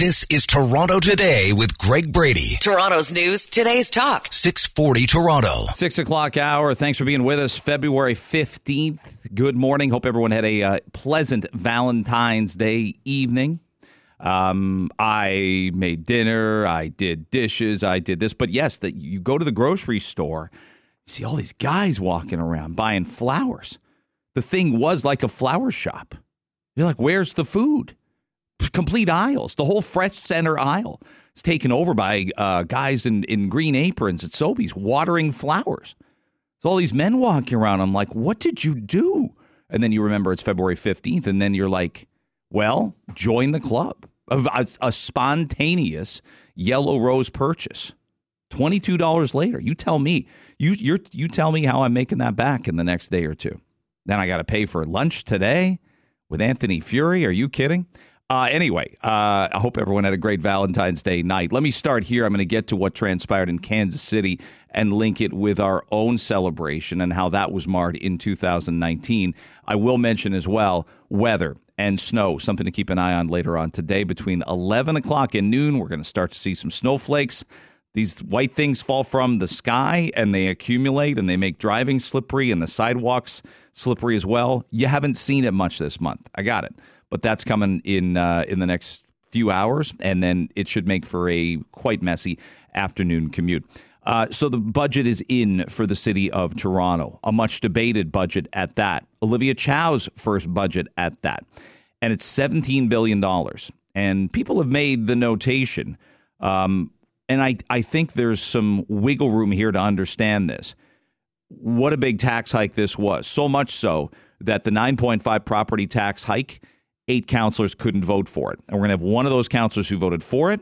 This is Toronto Today with Greg Brady. Toronto's news, today's talk. 640 Toronto. Six o'clock hour. Thanks for being with us. February 15th. Good morning. Hope everyone had a uh, pleasant Valentine's Day evening. Um, I made dinner. I did dishes. I did this. But yes, that you go to the grocery store, you see all these guys walking around buying flowers. The thing was like a flower shop. You're like, where's the food? Complete aisles. The whole fresh center aisle is taken over by uh, guys in, in green aprons at Sobeys watering flowers. So all these men walking around. I'm like, what did you do? And then you remember it's February 15th, and then you're like, well, join the club. A, a, spontaneous yellow rose purchase. $22 later. You tell me. You you you tell me how I'm making that back in the next day or two. Then I got to pay for lunch today with Anthony Furey. Are you kidding? Uh, anyway, uh, I hope everyone had a great Valentine's Day night. Let me start here. I'm going to get to what transpired in Kansas City and link it with our own celebration and how that was marred in 2019. I will mention as well weather and snow, something to keep an eye on later on today. Between 11 o'clock and noon, we're going to start to see some snowflakes. These white things fall from the sky and they accumulate and they make driving slippery and the sidewalks slippery as well. You haven't seen it much this month. I got it but that's coming in uh, in the next few hours, and then it should make for a quite messy afternoon commute. Uh, so the budget is in for the city of Toronto, a much debated budget at that. Olivia Chow's first budget at that, and it's seventeen billion dollars. And people have made the notation, um, and I I think there's some wiggle room here to understand this. What a big tax hike this was, so much so that the 9.5 property tax hike eight counselors couldn't vote for it. And we're going to have one of those counselors who voted for it,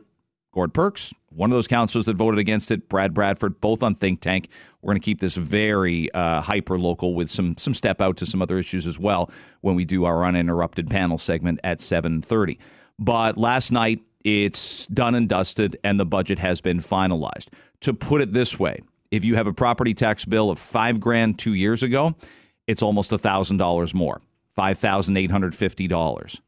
Gord Perks, one of those counselors that voted against it, Brad Bradford, both on Think Tank. We're going to keep this very uh, hyper local with some some step out to some other issues as well when we do our uninterrupted panel segment at 7:30. But last night it's done and dusted and the budget has been finalized. To put it this way, if you have a property tax bill of 5 grand 2 years ago, it's almost $1000 more. $5,850.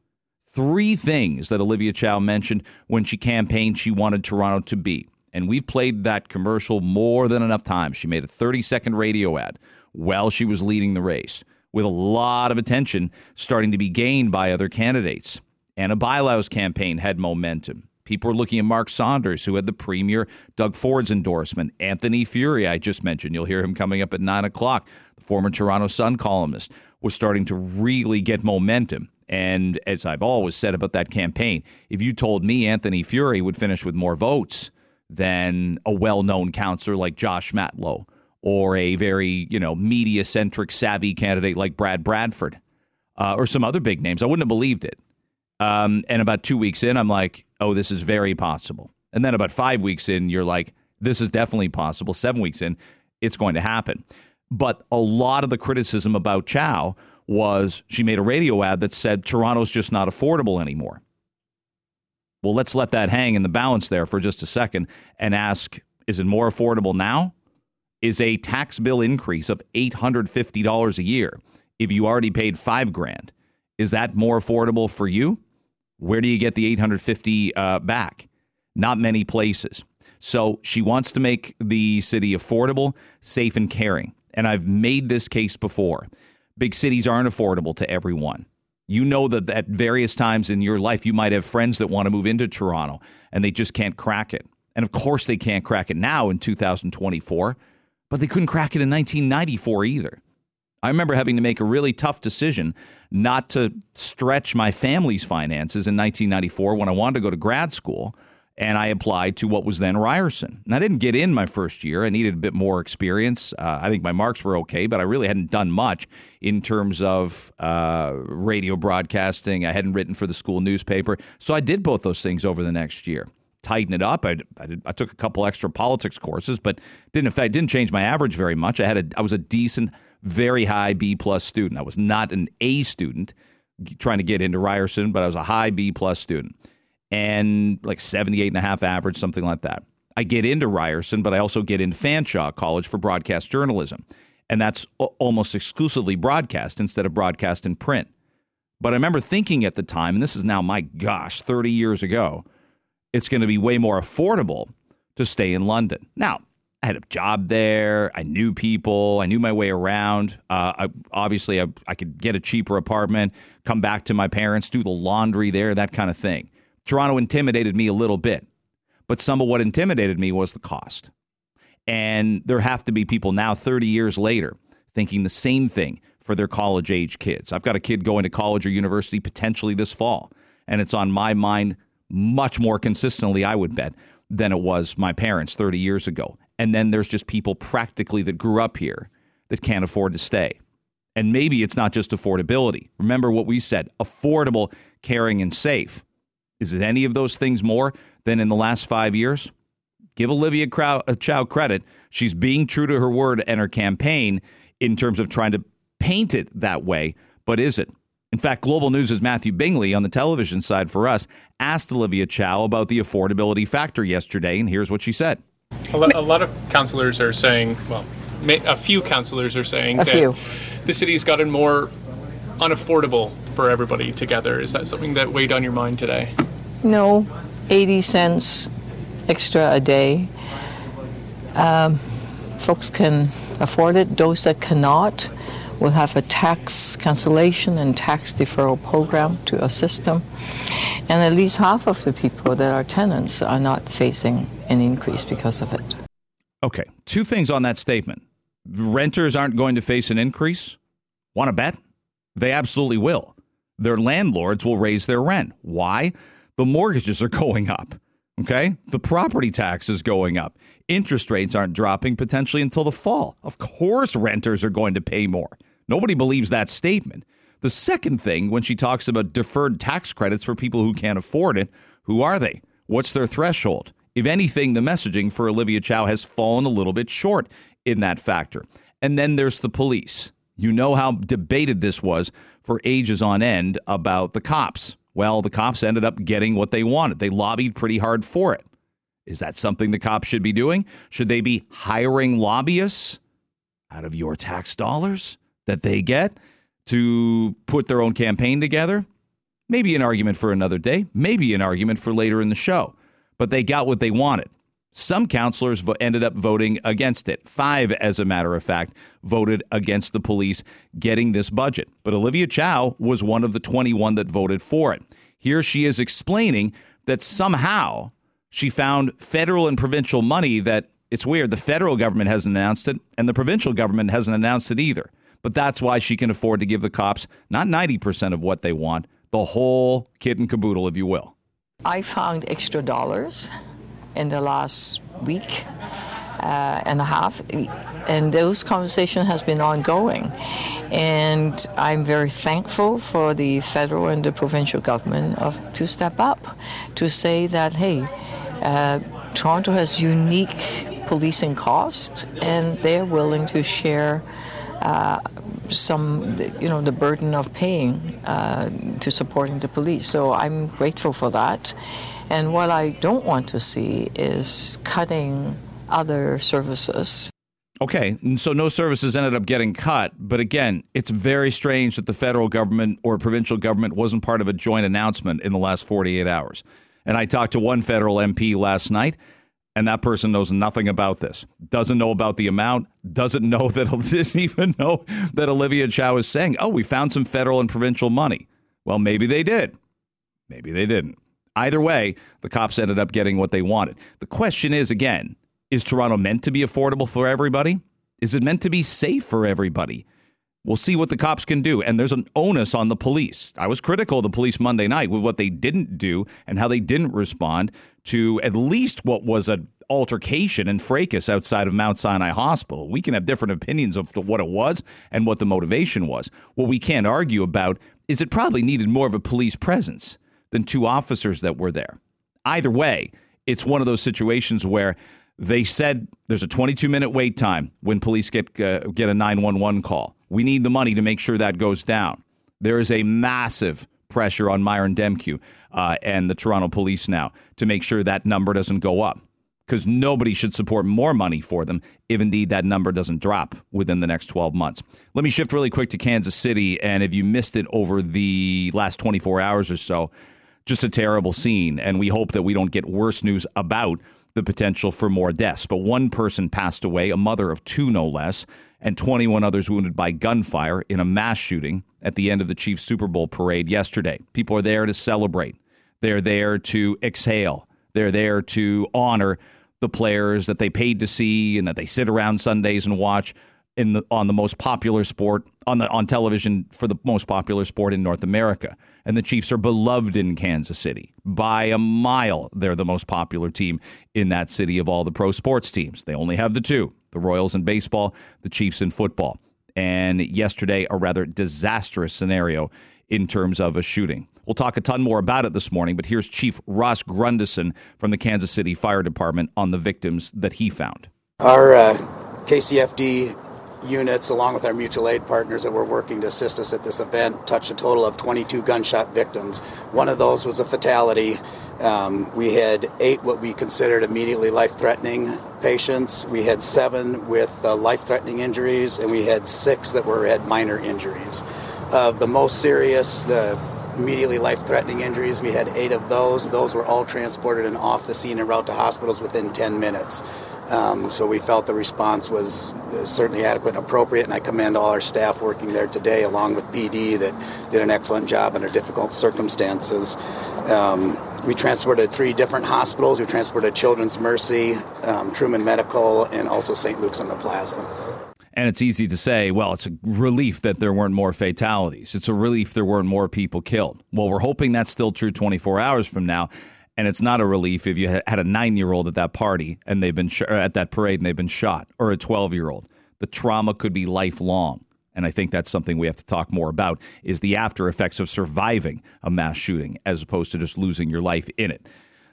Three things that Olivia Chow mentioned when she campaigned she wanted Toronto to be. And we've played that commercial more than enough times. She made a 30 second radio ad while she was leading the race, with a lot of attention starting to be gained by other candidates. Anna Bailão's campaign had momentum. People were looking at Mark Saunders, who had the premier Doug Ford's endorsement. Anthony Furey, I just mentioned. You'll hear him coming up at 9 o'clock, the former Toronto Sun columnist was starting to really get momentum. And as I've always said about that campaign, if you told me Anthony Furey would finish with more votes than a well known counselor like Josh Matlow or a very, you know, media centric savvy candidate like Brad Bradford uh, or some other big names, I wouldn't have believed it. Um, and about two weeks in, I'm like, oh, this is very possible. And then about five weeks in, you're like, this is definitely possible. Seven weeks in, it's going to happen. But a lot of the criticism about Chow was she made a radio ad that said Toronto's just not affordable anymore. Well, let's let that hang in the balance there for just a second and ask is it more affordable now? Is a tax bill increase of $850 a year if you already paid 5 grand is that more affordable for you? Where do you get the 850 uh, back? Not many places. So she wants to make the city affordable, safe and caring and I've made this case before. Big cities aren't affordable to everyone. You know that at various times in your life, you might have friends that want to move into Toronto and they just can't crack it. And of course, they can't crack it now in 2024, but they couldn't crack it in 1994 either. I remember having to make a really tough decision not to stretch my family's finances in 1994 when I wanted to go to grad school and I applied to what was then Ryerson. And I didn't get in my first year. I needed a bit more experience. Uh, I think my marks were okay, but I really hadn't done much in terms of uh, radio broadcasting. I hadn't written for the school newspaper. So I did both those things over the next year. Tighten it up. I, I, did, I took a couple extra politics courses, but didn't affect, didn't change my average very much. I had a, I was a decent, very high B plus student. I was not an A student trying to get into Ryerson, but I was a high B plus student and like 78 and a half average, something like that. I get into Ryerson, but I also get into Fanshawe College for broadcast journalism. And that's almost exclusively broadcast instead of broadcast in print. But I remember thinking at the time, and this is now, my gosh, 30 years ago, it's going to be way more affordable to stay in London. Now, I had a job there. I knew people. I knew my way around. Uh, I, obviously, I, I could get a cheaper apartment, come back to my parents, do the laundry there, that kind of thing. Toronto intimidated me a little bit, but some of what intimidated me was the cost. And there have to be people now, 30 years later, thinking the same thing for their college age kids. I've got a kid going to college or university potentially this fall, and it's on my mind much more consistently, I would bet, than it was my parents 30 years ago. And then there's just people practically that grew up here that can't afford to stay. And maybe it's not just affordability. Remember what we said affordable, caring, and safe. Is it any of those things more than in the last five years? Give Olivia uh, Chow credit. She's being true to her word and her campaign in terms of trying to paint it that way, but is it? In fact, Global News' Matthew Bingley on the television side for us asked Olivia Chow about the affordability factor yesterday, and here's what she said. A, lo- a lot of counselors are saying, well, may- a few counselors are saying a that few. the city's gotten more unaffordable for everybody together. Is that something that weighed on your mind today? No, 80 cents extra a day. Um, folks can afford it. Those that cannot will have a tax cancellation and tax deferral program to assist them. And at least half of the people that are tenants are not facing an increase because of it. Okay, two things on that statement. Renters aren't going to face an increase. Want to bet? They absolutely will. Their landlords will raise their rent. Why? The mortgages are going up. Okay? The property tax is going up. Interest rates aren't dropping potentially until the fall. Of course, renters are going to pay more. Nobody believes that statement. The second thing, when she talks about deferred tax credits for people who can't afford it, who are they? What's their threshold? If anything, the messaging for Olivia Chow has fallen a little bit short in that factor. And then there's the police. You know how debated this was for ages on end about the cops. Well, the cops ended up getting what they wanted. They lobbied pretty hard for it. Is that something the cops should be doing? Should they be hiring lobbyists out of your tax dollars that they get to put their own campaign together? Maybe an argument for another day, maybe an argument for later in the show. But they got what they wanted. Some counselors vo- ended up voting against it. Five, as a matter of fact, voted against the police getting this budget. But Olivia Chow was one of the 21 that voted for it. Here she is explaining that somehow she found federal and provincial money that it's weird. The federal government hasn't announced it, and the provincial government hasn't announced it either. But that's why she can afford to give the cops not 90% of what they want, the whole kit and caboodle, if you will. I found extra dollars in the last week uh, and a half, and those conversation has been ongoing. And I'm very thankful for the federal and the provincial government of to step up to say that hey, uh, Toronto has unique policing costs, and they're willing to share. Uh, some, you know, the burden of paying uh, to supporting the police. So I'm grateful for that. And what I don't want to see is cutting other services. Okay, so no services ended up getting cut, but again, it's very strange that the federal government or provincial government wasn't part of a joint announcement in the last 48 hours. And I talked to one federal MP last night, and that person knows nothing about this. Doesn't know about the amount. Doesn't know that. Didn't even know that Olivia Chow is saying, "Oh, we found some federal and provincial money." Well, maybe they did. Maybe they didn't. Either way, the cops ended up getting what they wanted. The question is again: Is Toronto meant to be affordable for everybody? Is it meant to be safe for everybody? We'll see what the cops can do. And there's an onus on the police. I was critical of the police Monday night with what they didn't do and how they didn't respond to at least what was an altercation and fracas outside of Mount Sinai Hospital. We can have different opinions of what it was and what the motivation was. What we can't argue about is it probably needed more of a police presence than two officers that were there. Either way, it's one of those situations where they said there's a 22 minute wait time when police get uh, get a 911 call. We need the money to make sure that goes down. There is a massive pressure on Myron Demkiw uh, and the Toronto Police now to make sure that number doesn't go up because nobody should support more money for them if indeed that number doesn't drop within the next 12 months. Let me shift really quick to Kansas City. And if you missed it over the last 24 hours or so, just a terrible scene. And we hope that we don't get worse news about the potential for more deaths. But one person passed away, a mother of two no less, and 21 others wounded by gunfire in a mass shooting at the end of the Chiefs Super Bowl parade yesterday. People are there to celebrate, they're there to exhale, they're there to honor the players that they paid to see and that they sit around Sundays and watch in the, on the most popular sport on the on television for the most popular sport in North America. And the Chiefs are beloved in Kansas City by a mile. They're the most popular team in that city of all the pro sports teams. They only have the two: the Royals in baseball, the Chiefs in football. And yesterday, a rather disastrous scenario in terms of a shooting. We'll talk a ton more about it this morning, but here's Chief Ross Grundyson from the Kansas City Fire Department on the victims that he found. Our uh, KCFD units, along with our mutual aid partners that were working to assist us at this event, touched a total of 22 gunshot victims. One of those was a fatality. Um, we had eight what we considered immediately life threatening patients. We had seven with uh, life threatening injuries, and we had six that were had minor injuries. Of the most serious, the immediately life threatening injuries, we had eight of those. Those were all transported and off the scene and route to hospitals within 10 minutes. Um, so we felt the response was certainly adequate and appropriate, and I commend all our staff working there today, along with PD, that did an excellent job under difficult circumstances. Um, we transported three different hospitals. We transported Children's Mercy, um, Truman Medical, and also St. Luke's on the Plaza. And it's easy to say, well, it's a relief that there weren't more fatalities. It's a relief there weren't more people killed. Well, we're hoping that's still true 24 hours from now. And it's not a relief if you had a nine year old at that party and they've been sh- at that parade and they've been shot, or a 12 year old. The trauma could be lifelong. And I think that's something we have to talk more about is the after effects of surviving a mass shooting as opposed to just losing your life in it.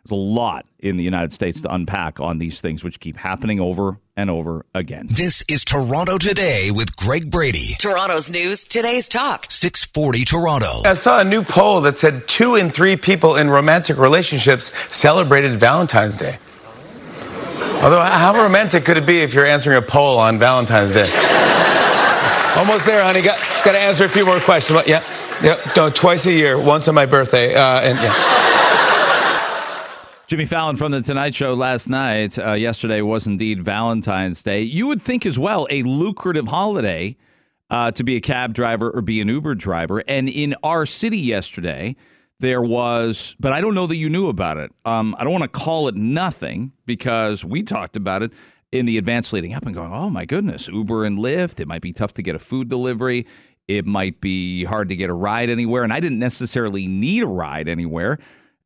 There's a lot in the United States to unpack on these things, which keep happening over and over again. This is Toronto Today with Greg Brady. Toronto's news, today's talk. 640 Toronto. I saw a new poll that said two in three people in romantic relationships celebrated Valentine's Day. Although, how romantic could it be if you're answering a poll on Valentine's Day? Almost there, honey. Got, just got to answer a few more questions. Yeah, yeah. No, twice a year, once on my birthday, uh, and yeah. Jimmy Fallon from The Tonight Show last night. Uh, yesterday was indeed Valentine's Day. You would think as well a lucrative holiday uh, to be a cab driver or be an Uber driver. And in our city yesterday, there was, but I don't know that you knew about it. Um, I don't want to call it nothing because we talked about it in the advance leading up and going, oh my goodness, Uber and Lyft. It might be tough to get a food delivery. It might be hard to get a ride anywhere. And I didn't necessarily need a ride anywhere.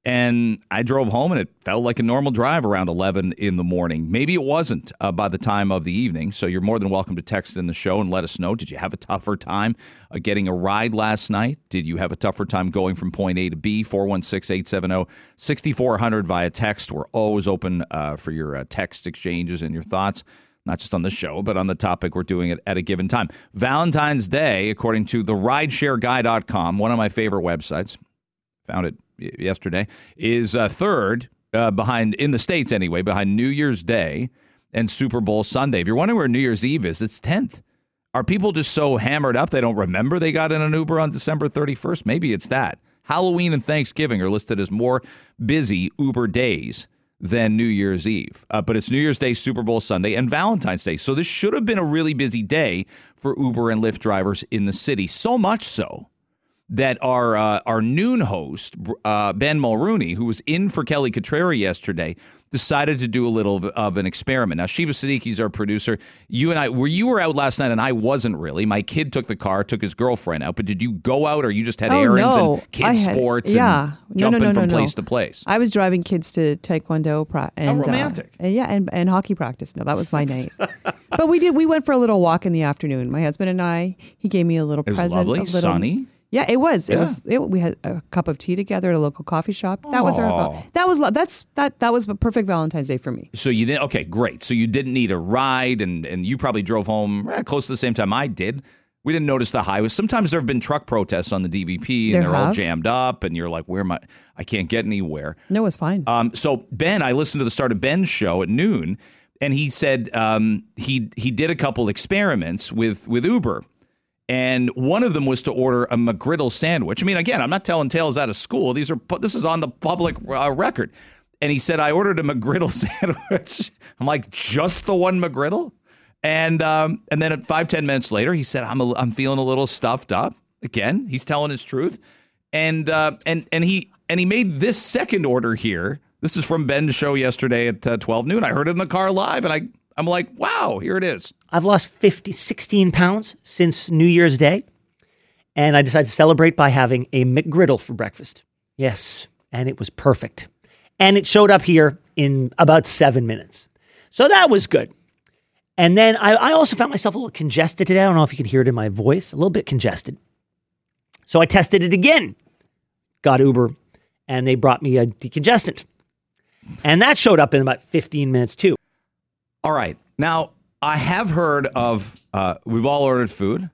And I drove home and it felt like a normal drive around 11 in the morning. Maybe it wasn't uh, by the time of the evening. So you're more than welcome to text in the show and let us know. Did you have a tougher time uh, getting a ride last night? Did you have a tougher time going from point A to B? 416 870 6400 via text. We're always open uh, for your uh, text exchanges and your thoughts not just on the show, but on the topic we're doing it at a given time. Valentine's Day, according to the rideshareguy.com, one of my favorite websites, found it yesterday, is uh, third uh, behind, in the States anyway, behind New Year's Day and Super Bowl Sunday. If you're wondering where New Year's Eve is, it's 10th. Are people just so hammered up they don't remember they got in an Uber on December 31st? Maybe it's that. Halloween and Thanksgiving are listed as more busy Uber days than New Year's Eve. Uh, but it's New Year's Day, Super Bowl Sunday, and Valentine's Day. So this should have been a really busy day for Uber and Lyft drivers in the city. So much so that our uh, our noon host uh, Ben Mulroney, who was in for Kelly Cutrara yesterday, decided to do a little of, of an experiment. Now Sheba Siddiqui's our producer. You and I were you were out last night, and I wasn't really. My kid took the car, took his girlfriend out. But did you go out, or you just had oh, errands no. and kids had, sports? Yeah, and no, jumping no, no, from no, place to place. I was driving kids to taekwondo pra- and How romantic. Uh, and yeah, and, and hockey practice. No, that was my night. but we did. We went for a little walk in the afternoon. My husband and I. He gave me a little It was present. lovely, a little, sunny. Yeah, it was. It Yeah. was. It, we had a cup of tea together at a local coffee shop. That was our. That was. That's that. That was a perfect Valentine's Day for me. So you didn't. Okay, great. So you didn't need a ride, and and you probably drove home eh, close to the same time I did. We didn't notice the highways. Sometimes there have been truck protests on the DVP, and There they're all jammed up, and you're like, "Where am I? I can't get anywhere." No, it was fine. Um, so Ben, I listened to the start of Ben's show at noon, and he said um, he he did a couple experiments with with Uber, And one of them was to order a McGriddle sandwich. I mean, again, I'm not telling tales out of school. These are this is on the public uh, record. And he said, I ordered a McGriddle sandwich. I'm like, just the one McGriddle? And um, and then at five ten minutes later, he said, I'm a, I'm feeling a little stuffed up. Again, he's telling his truth. And uh, and and he and he made this second order here. This is from Ben's show yesterday at uh, 12 noon. I heard it in the car live, and I I'm like, wow, here it is. I've lost 50, 16 pounds since New Year's Day, and I decided to celebrate by having a McGriddle for breakfast. Yes, and it was perfect. And it showed up here in about seven minutes. So that was good. And then I, I also found myself a little congested today. I don't know if you can hear it in my voice, a little bit congested. So I tested it again, got Uber, and they brought me a decongestant. And that showed up in about 15 minutes too. All right. Now, I have heard of, uh, we've all ordered food.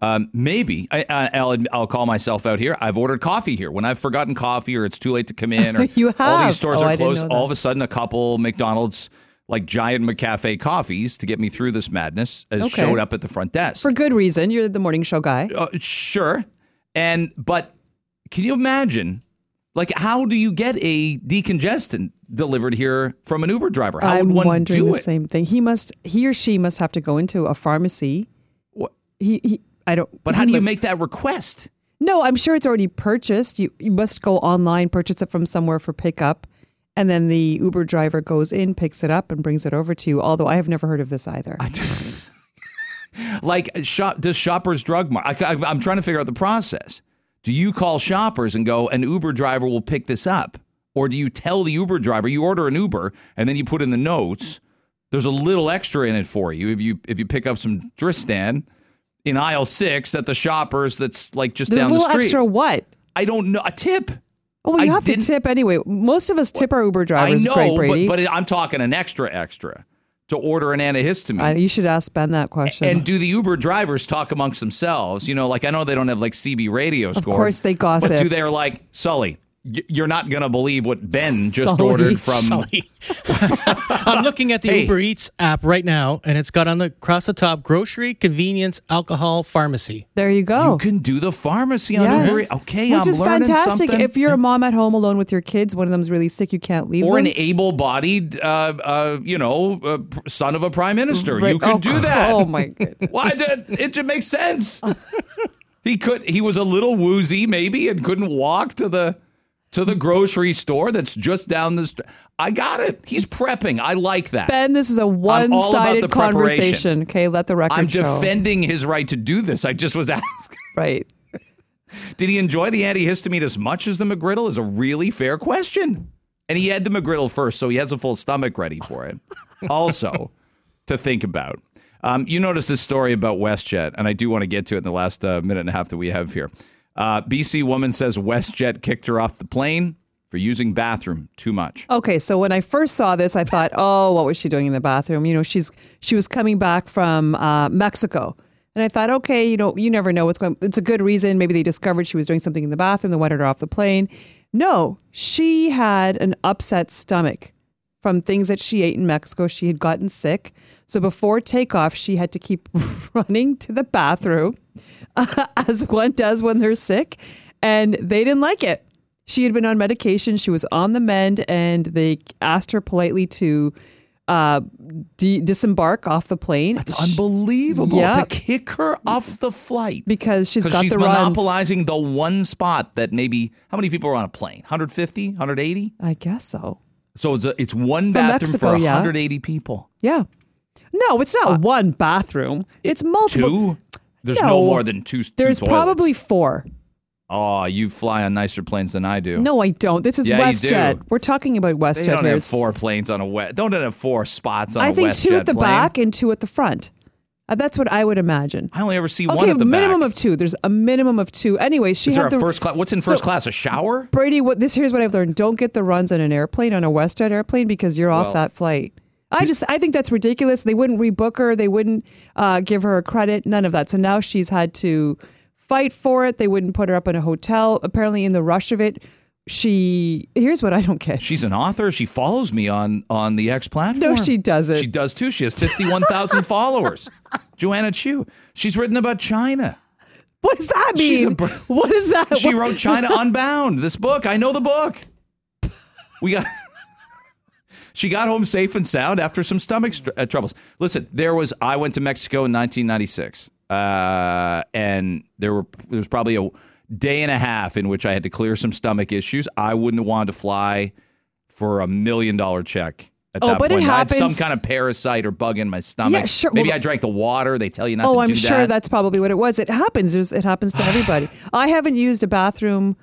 Um, maybe I, will I'll call myself out here. I've ordered coffee here when I've forgotten coffee or it's too late to come in or You all these stores Oh, are closed. All of a sudden, a couple McDonald's like giant McCafe coffees to get me through this madness has Okay. showed up at the front desk. For good reason. You're the morning show guy. Uh, sure. And but can you imagine like how do you get a decongestant delivered here from an Uber driver? How would one of them? I'm would one wondering do the it? same thing. He must, he or she must have to go into a pharmacy. What- He, he I don't. But he how do you must- make that request? No, I'm sure it's already purchased. You you must go online, purchase it from somewhere for pickup, and then the Uber driver goes in, picks it up, and brings it over to you. Although I have never heard of this either. Like shop does Shoppers Drug Mart? I, am trying to figure out the process. Do you call Shoppers and go, an Uber driver will pick this up, or do you tell the Uber driver you order an Uber and then you put in the notes? There's a little extra in it for you if you if you pick up some Dristan in aisle six at the Shoppers. That's like just There's down a the little street. extra what? I don't know a tip. Oh, well, you I have to tip anyway. Most of us tip our Uber drivers. I know, Greg Brady. but but I'm talking an extra extra to order an antihistamine. Uh, you should ask Ben that question. And do the Uber drivers talk amongst themselves? You know, like I know they don't have like CB radio score. course they gossip. But do they like Sully? Y- You're not gonna believe what Ben just Sully. ordered from. Sully. I'm looking at the Hey. Uber Eats app right now, and it's got on the across the top grocery, convenience, alcohol, pharmacy. there you go. You can do the pharmacy on Yes. Uber. Eats. Okay, Which I'm is fantastic. something. If you're a mom at home alone with your kids, one of them's really sick, you can't leave or them. an able-bodied, uh, uh, you know, uh, son of a prime minister, Right. you could Oh, do that. Oh my goodness. Why did it just makes sense? he could he was a little woozy maybe and couldn't walk to the to the grocery store that's just down the street. I got it. He's prepping. I like that. Ben, this is a one-sided conversation. Okay, let the record I'm show. defending his right to do this. I just was asking. Right. Did he enjoy the antihistamine as much as the McGriddle? Is a really fair question. And he had the McGriddle first, so he has a full stomach ready for it. also, to think about. Um, you noticed this story about WestJet, and I do want to get to it in the last uh, minute and a half that we have here. Uh, BC woman says WestJet kicked her off the plane for using bathroom too much. Okay, so when I first saw this, I thought, "Oh, what was she doing in the bathroom?" You know, she's she was coming back from uh, Mexico, and I thought, okay, you know, you never know what's going. It's a good reason. Maybe they discovered she was doing something in the bathroom. They wanted her off the plane. No, she had an upset stomach from things that she ate in Mexico. She had gotten sick, so before takeoff, she had to keep running to the bathroom, as one does when they're sick, and they didn't like it. She had been on medication. She was on the mend, and they asked her politely to uh, de- disembark off the plane. It's unbelievable Yeah. to kick her off the flight. because she's got she's the runs. monopolizing the one spot that maybe, how many people are on a plane? 150, 180? I guess so. So it's, a, it's one bathroom Mexico, for yeah. 180 people. Yeah. No, it's not one bathroom. It's multiple. Uh, Two? There's no, No. more than two, two There's toilets. probably four. Oh, you fly on nicer planes than I do. No, I don't. This is Yeah, WestJet. We're talking about They WestJet don't here. have four planes on a wet. Don't have four spots on I a think two at the plane. back and two at the front. Uh, that's what I would imagine. I only ever see one Okay, at the minimum back. of two. There's a minimum of two. Anyway, she Is had there a the first class? What's in So- first class? A shower? Brady, what this here's what I've learned: don't get the runs on an airplane on a WestJet airplane because you're Well- off that flight. I just I think that's ridiculous. They wouldn't rebook her. They wouldn't uh, give her a credit. None of that. So now she's had to fight for it. They wouldn't put her up in a hotel. Apparently, in the rush of it, she here's what I don't get. She's an author. She follows me on on the X platform. No, she doesn't. She does too. She has 51,000 followers. Joanna Chiu. She's written about China. What does that mean? She's a what is that? She wrote China Unbound, this book. I know the book. We got. She got home safe and sound after some stomach str- uh, troubles. Listen, there was. I went to Mexico in 1996, uh, and there were there was probably a day and a half in which I had to clear some stomach issues. I wouldn't have wanted to fly for a million dollar check. At Oh, that but it point, I had some kind of parasite or bug in my stomach. Yeah, sure. Maybe Well- I drank the water. They tell you not oh, to I'm do sure that. that's probably what it was. It happens. It happens to everybody. I haven't used a bathroom.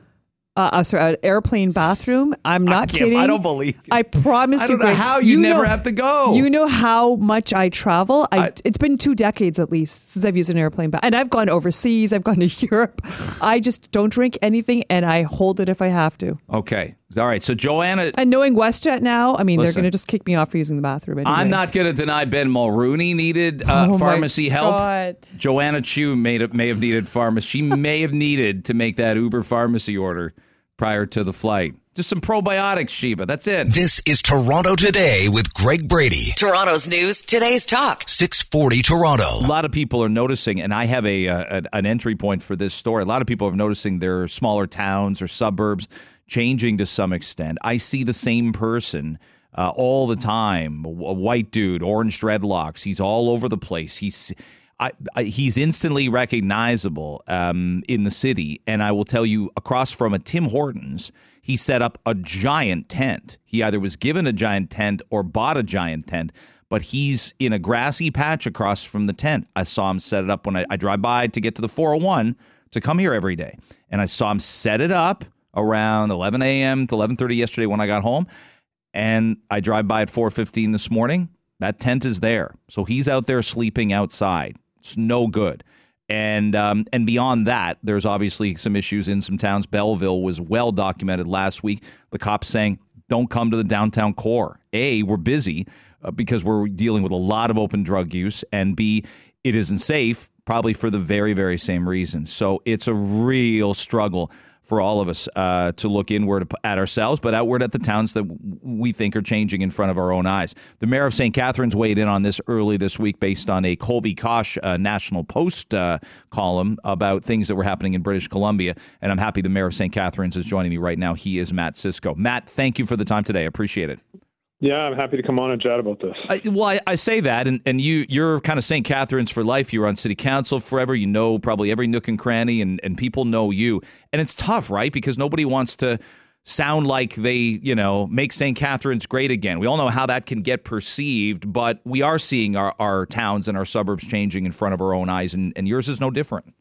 Uh, uh, sorry, an airplane bathroom. I'm not can't- kidding. I don't believe you. I promise I you. know Greg, how you never have to go. You know how much I travel. I, I- it's been two decades at least since I've used an airplane bath, and I've gone overseas. I've gone to Europe. I just don't drink anything, and I hold it if I have to. Okay. All right. So Joanna, And knowing WestJet now, I mean, they're going to just kick me off for using the bathroom. Anyway. I'm not going to deny Ben Mulroney needed uh, Oh pharmacy help. God. Joanna Chiu may have, may have needed pharmacy. She may have needed to make that Uber pharmacy order prior to the flight. Just some probiotics, Sheba. That's it. This is Toronto Today with Greg Brady. Toronto's news, today's talk. 640 Toronto. A lot of people are noticing, and I have a, uh, a an entry point for this story. A lot of people are noticing their smaller towns or suburbs changing to some extent. I see the same person uh, all the time. A white dude, orange dreadlocks. He's all over the place. He's I, I, he's instantly recognizable um, in the city, and I will tell you, across from a Tim Hortons, he set up a giant tent. He either was given a giant tent or bought a giant tent, but he's in a grassy patch across from the tent. I saw him set it up when I, I drive by to get to the 401 to come here every day, and I saw him set it up around 11 a.m. to 11:30 yesterday when I got home, and I drive by at 4:15 this morning. That tent is there, so he's out there sleeping outside. It's no good. And um, and beyond that, there's obviously some issues in some towns. Belleville was well documented last week. The cops saying, "Don't come to the downtown core." A, we're busy uh, because we're dealing with a lot of open drug use, and B, it isn't safe, probably for the very very same reason. So it's a real struggle for all of us uh, to look inward at ourselves, but outward at the towns that we think are changing in front of our own eyes. The mayor of St. Catharines weighed in on this early this week based on a Colby Cosh uh, National Post uh, column about things that were happening in British Columbia. And I'm happy the mayor of St. Catharines is joining me right now. He is Matt Siscoe. Matt, thank you for the time today. I appreciate it. Yeah, I'm happy to come on and chat about this. I, well, I, I say that, and, and you you're kind of St. Catharines for life. You were on city council forever. You know probably every nook and cranny, and, and people know you. And it's tough, right? Because nobody wants to sound like they, you know, make St. Catharines great again. We all know how that can get perceived, but we are seeing our, our towns and our suburbs changing in front of our own eyes, and, and yours is no different.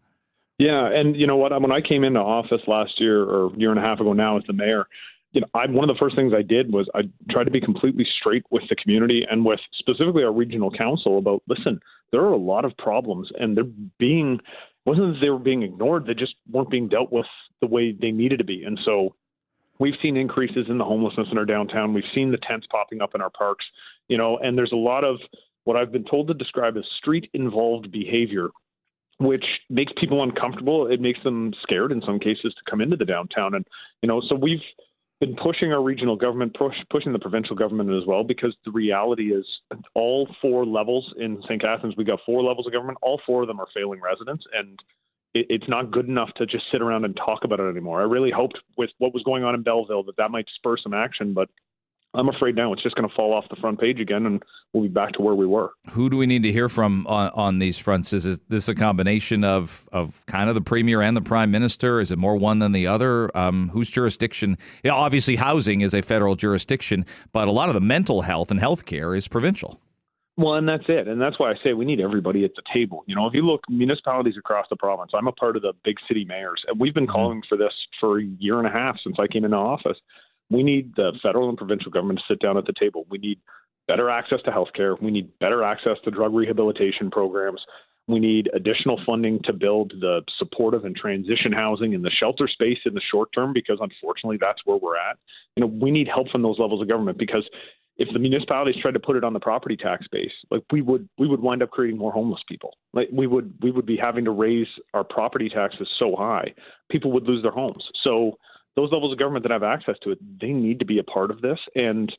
Yeah, and you know what? When I came into office last year or year and a half ago now as the mayor, you know, I, one of the first things I did was I tried to be completely straight with the community and with specifically our regional council about listen, there are a lot of problems and they're being wasn't that they were being ignored, they just weren't being dealt with the way they needed to be. And so we've seen increases in the homelessness in our downtown. We've seen the tents popping up in our parks, you know, and there's a lot of what I've been told to describe as street involved behavior which makes people uncomfortable. It makes them scared in some cases to come into the downtown. And, you know, so we've been pushing our regional government, push, pushing the provincial government as well, because the reality is all four levels in St. Catharines, we got four levels of government. All four of them are failing residents. And it, it's not good enough to just sit around and talk about it anymore. I really hoped with what was going on in Belleville that that might spur some action, but I'm afraid now it's just going to fall off the front page again, and we'll be back to where we were. Who do we need to hear from on, on these fronts? Is, is this a combination of of kind of the premier and the prime minister? Is it more one than the other? Um, whose jurisdiction? Yeah, obviously, housing is a federal jurisdiction, but a lot of the mental health and health care is provincial. Well, and that's it. And that's why I say we need everybody at the table. You know, if you look municipalities across the province, I'm a part of the big city mayors, and we've been calling for this for a year and a half since I came into office. We need the federal and provincial government to sit down at the table. We need better access to health care. We need better access to drug rehabilitation programs. We need additional funding to build the supportive and transition housing and the shelter space in the short term because unfortunately that's where we're at. You know, we need help from those levels of government because if the municipalities tried to put it on the property tax base, like we would we would wind up creating more homeless people. Like we would we would be having to raise our property taxes so high, people would lose their homes. So those levels of government that have access to it, they need to be a part of this. And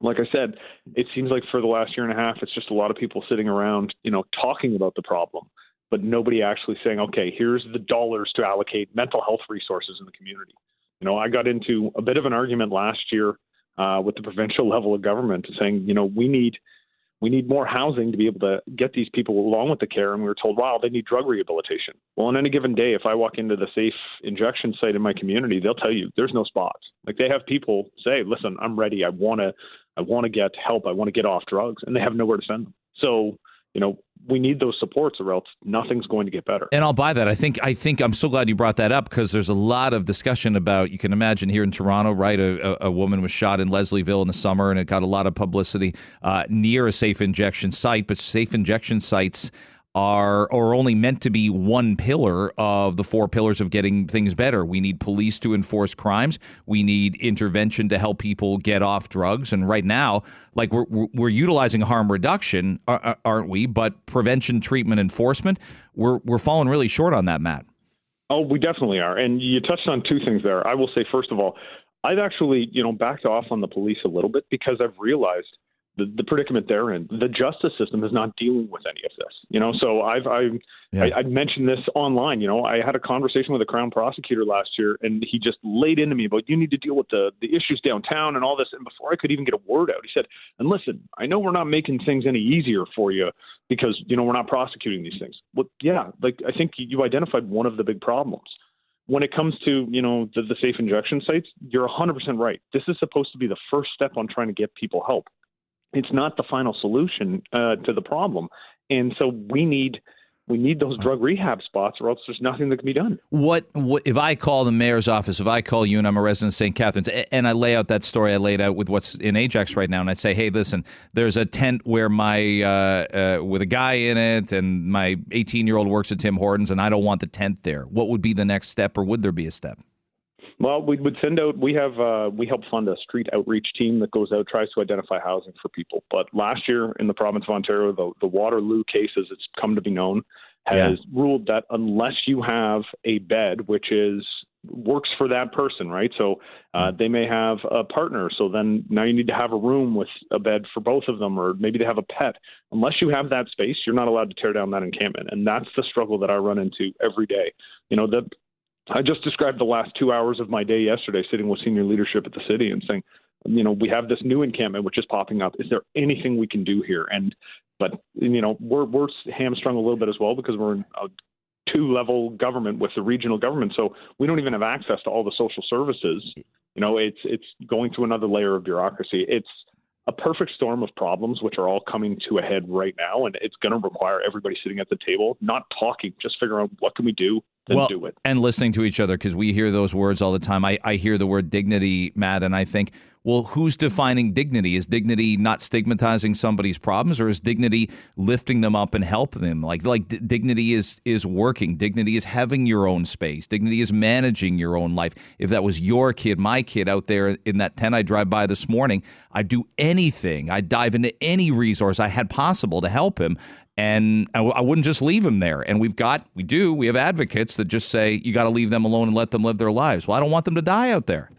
like I said, it seems like for the last year and a half, it's just a lot of people sitting around, you know, talking about the problem. but nobody actually saying, okay, here's the dollars to allocate mental health resources in the community. You know, I got into a bit of an argument last year uh, with the provincial level of government saying, you know, we need we need more housing to be able to get these people along with the care. And we were told, wow, they need drug rehabilitation. Well, on any given day, if I walk into the safe injection site in my community, they'll tell you there's no spots. Like they have people say, listen, I'm ready. I want to, I want to get help. I want to get off drugs, and they have nowhere to send them. So, you know, we need those supports or else nothing's going to get better. And I'll buy that. I think I think I'm so glad you brought that up because there's a lot of discussion about you can imagine here in Toronto, right? A, a, woman was shot in Leslieville in the summer and it got a lot of publicity uh, near a safe injection site, but safe injection sites are or only meant to be one pillar of the four pillars of getting things better. We need police to enforce crimes. We need intervention to help people get off drugs. And right now, like we're we're utilizing harm reduction, aren't we? But prevention, treatment, enforcement, we're we're falling really short on that, Matt. Oh, we definitely are. And you touched on two things there. I will say first of all, I've actually, you know, backed off on the police a little bit because I've realized the, the predicament they're in. The justice system is not dealing with any of this. You know, so I've I, yeah. I I mentioned this online. You know, I had a conversation with a crown prosecutor last year, and he just laid into me about you need to deal with the the issues downtown and all this. And before I could even get a word out, he said, "And listen, I know we're not making things any easier for you because you know we're not prosecuting these things." Well, yeah, like I think you identified one of the big problems when it comes to you know the, the safe injection sites, you're 100% right. This is supposed to be the first step on trying to get people help it's not the final solution uh, to the problem. And so we need we need those drug rehab spots, or else there's nothing that can be done. What, what if I call the mayor's office? If I call you and I'm a resident of St. Catharines, and I lay out that story I laid out with what's in Ajax right now, and I say, hey, listen, there's a tent where my uh, uh, with a guy in it, and my 18 year old works at Tim Hortons, and I don't want the tent there. What would be the next step, or would there be a step? Well, we would send out. We have uh, we help fund a street outreach team that goes out tries to identify housing for people. But last year in the province of Ontario, the, the Waterloo case, as it's come to be known, has yeah. ruled that unless you have a bed, which is works for that person, right? So uh, they may have a partner, so then now you need to have a room with a bed for both of them, or maybe they have a pet. Unless you have that space, you're not allowed to tear down that encampment, and that's the struggle that I run into every day. You know, the I just described the last two hours of my day yesterday sitting with senior leadership at the city and saying, you know, we have this new encampment which is popping up. Is there anything we can do here? And but you know, we're we're hamstrung a little bit as well because we're in a two level government with the regional government, so we don't even have access to all the social services. You know, it's it's going through another layer of bureaucracy. It's a perfect storm of problems which are all coming to a head right now and it's going to require everybody sitting at the table not talking just figuring out what can we do then well, do it. and listening to each other because we hear those words all the time. I, I hear the word dignity matt and i think well, who's defining dignity? Is dignity not stigmatizing somebody's problems, or is dignity lifting them up and helping them? Like, like d- dignity is is working. Dignity is having your own space. Dignity is managing your own life. If that was your kid, my kid out there in that tent I drive by this morning, I'd do anything. I'd dive into any resource I had possible to help him and I wouldn't just leave him there. And we've got, we do, we have advocates that just say you got to leave them alone and let them live their lives. Well, I don't want them to die out there.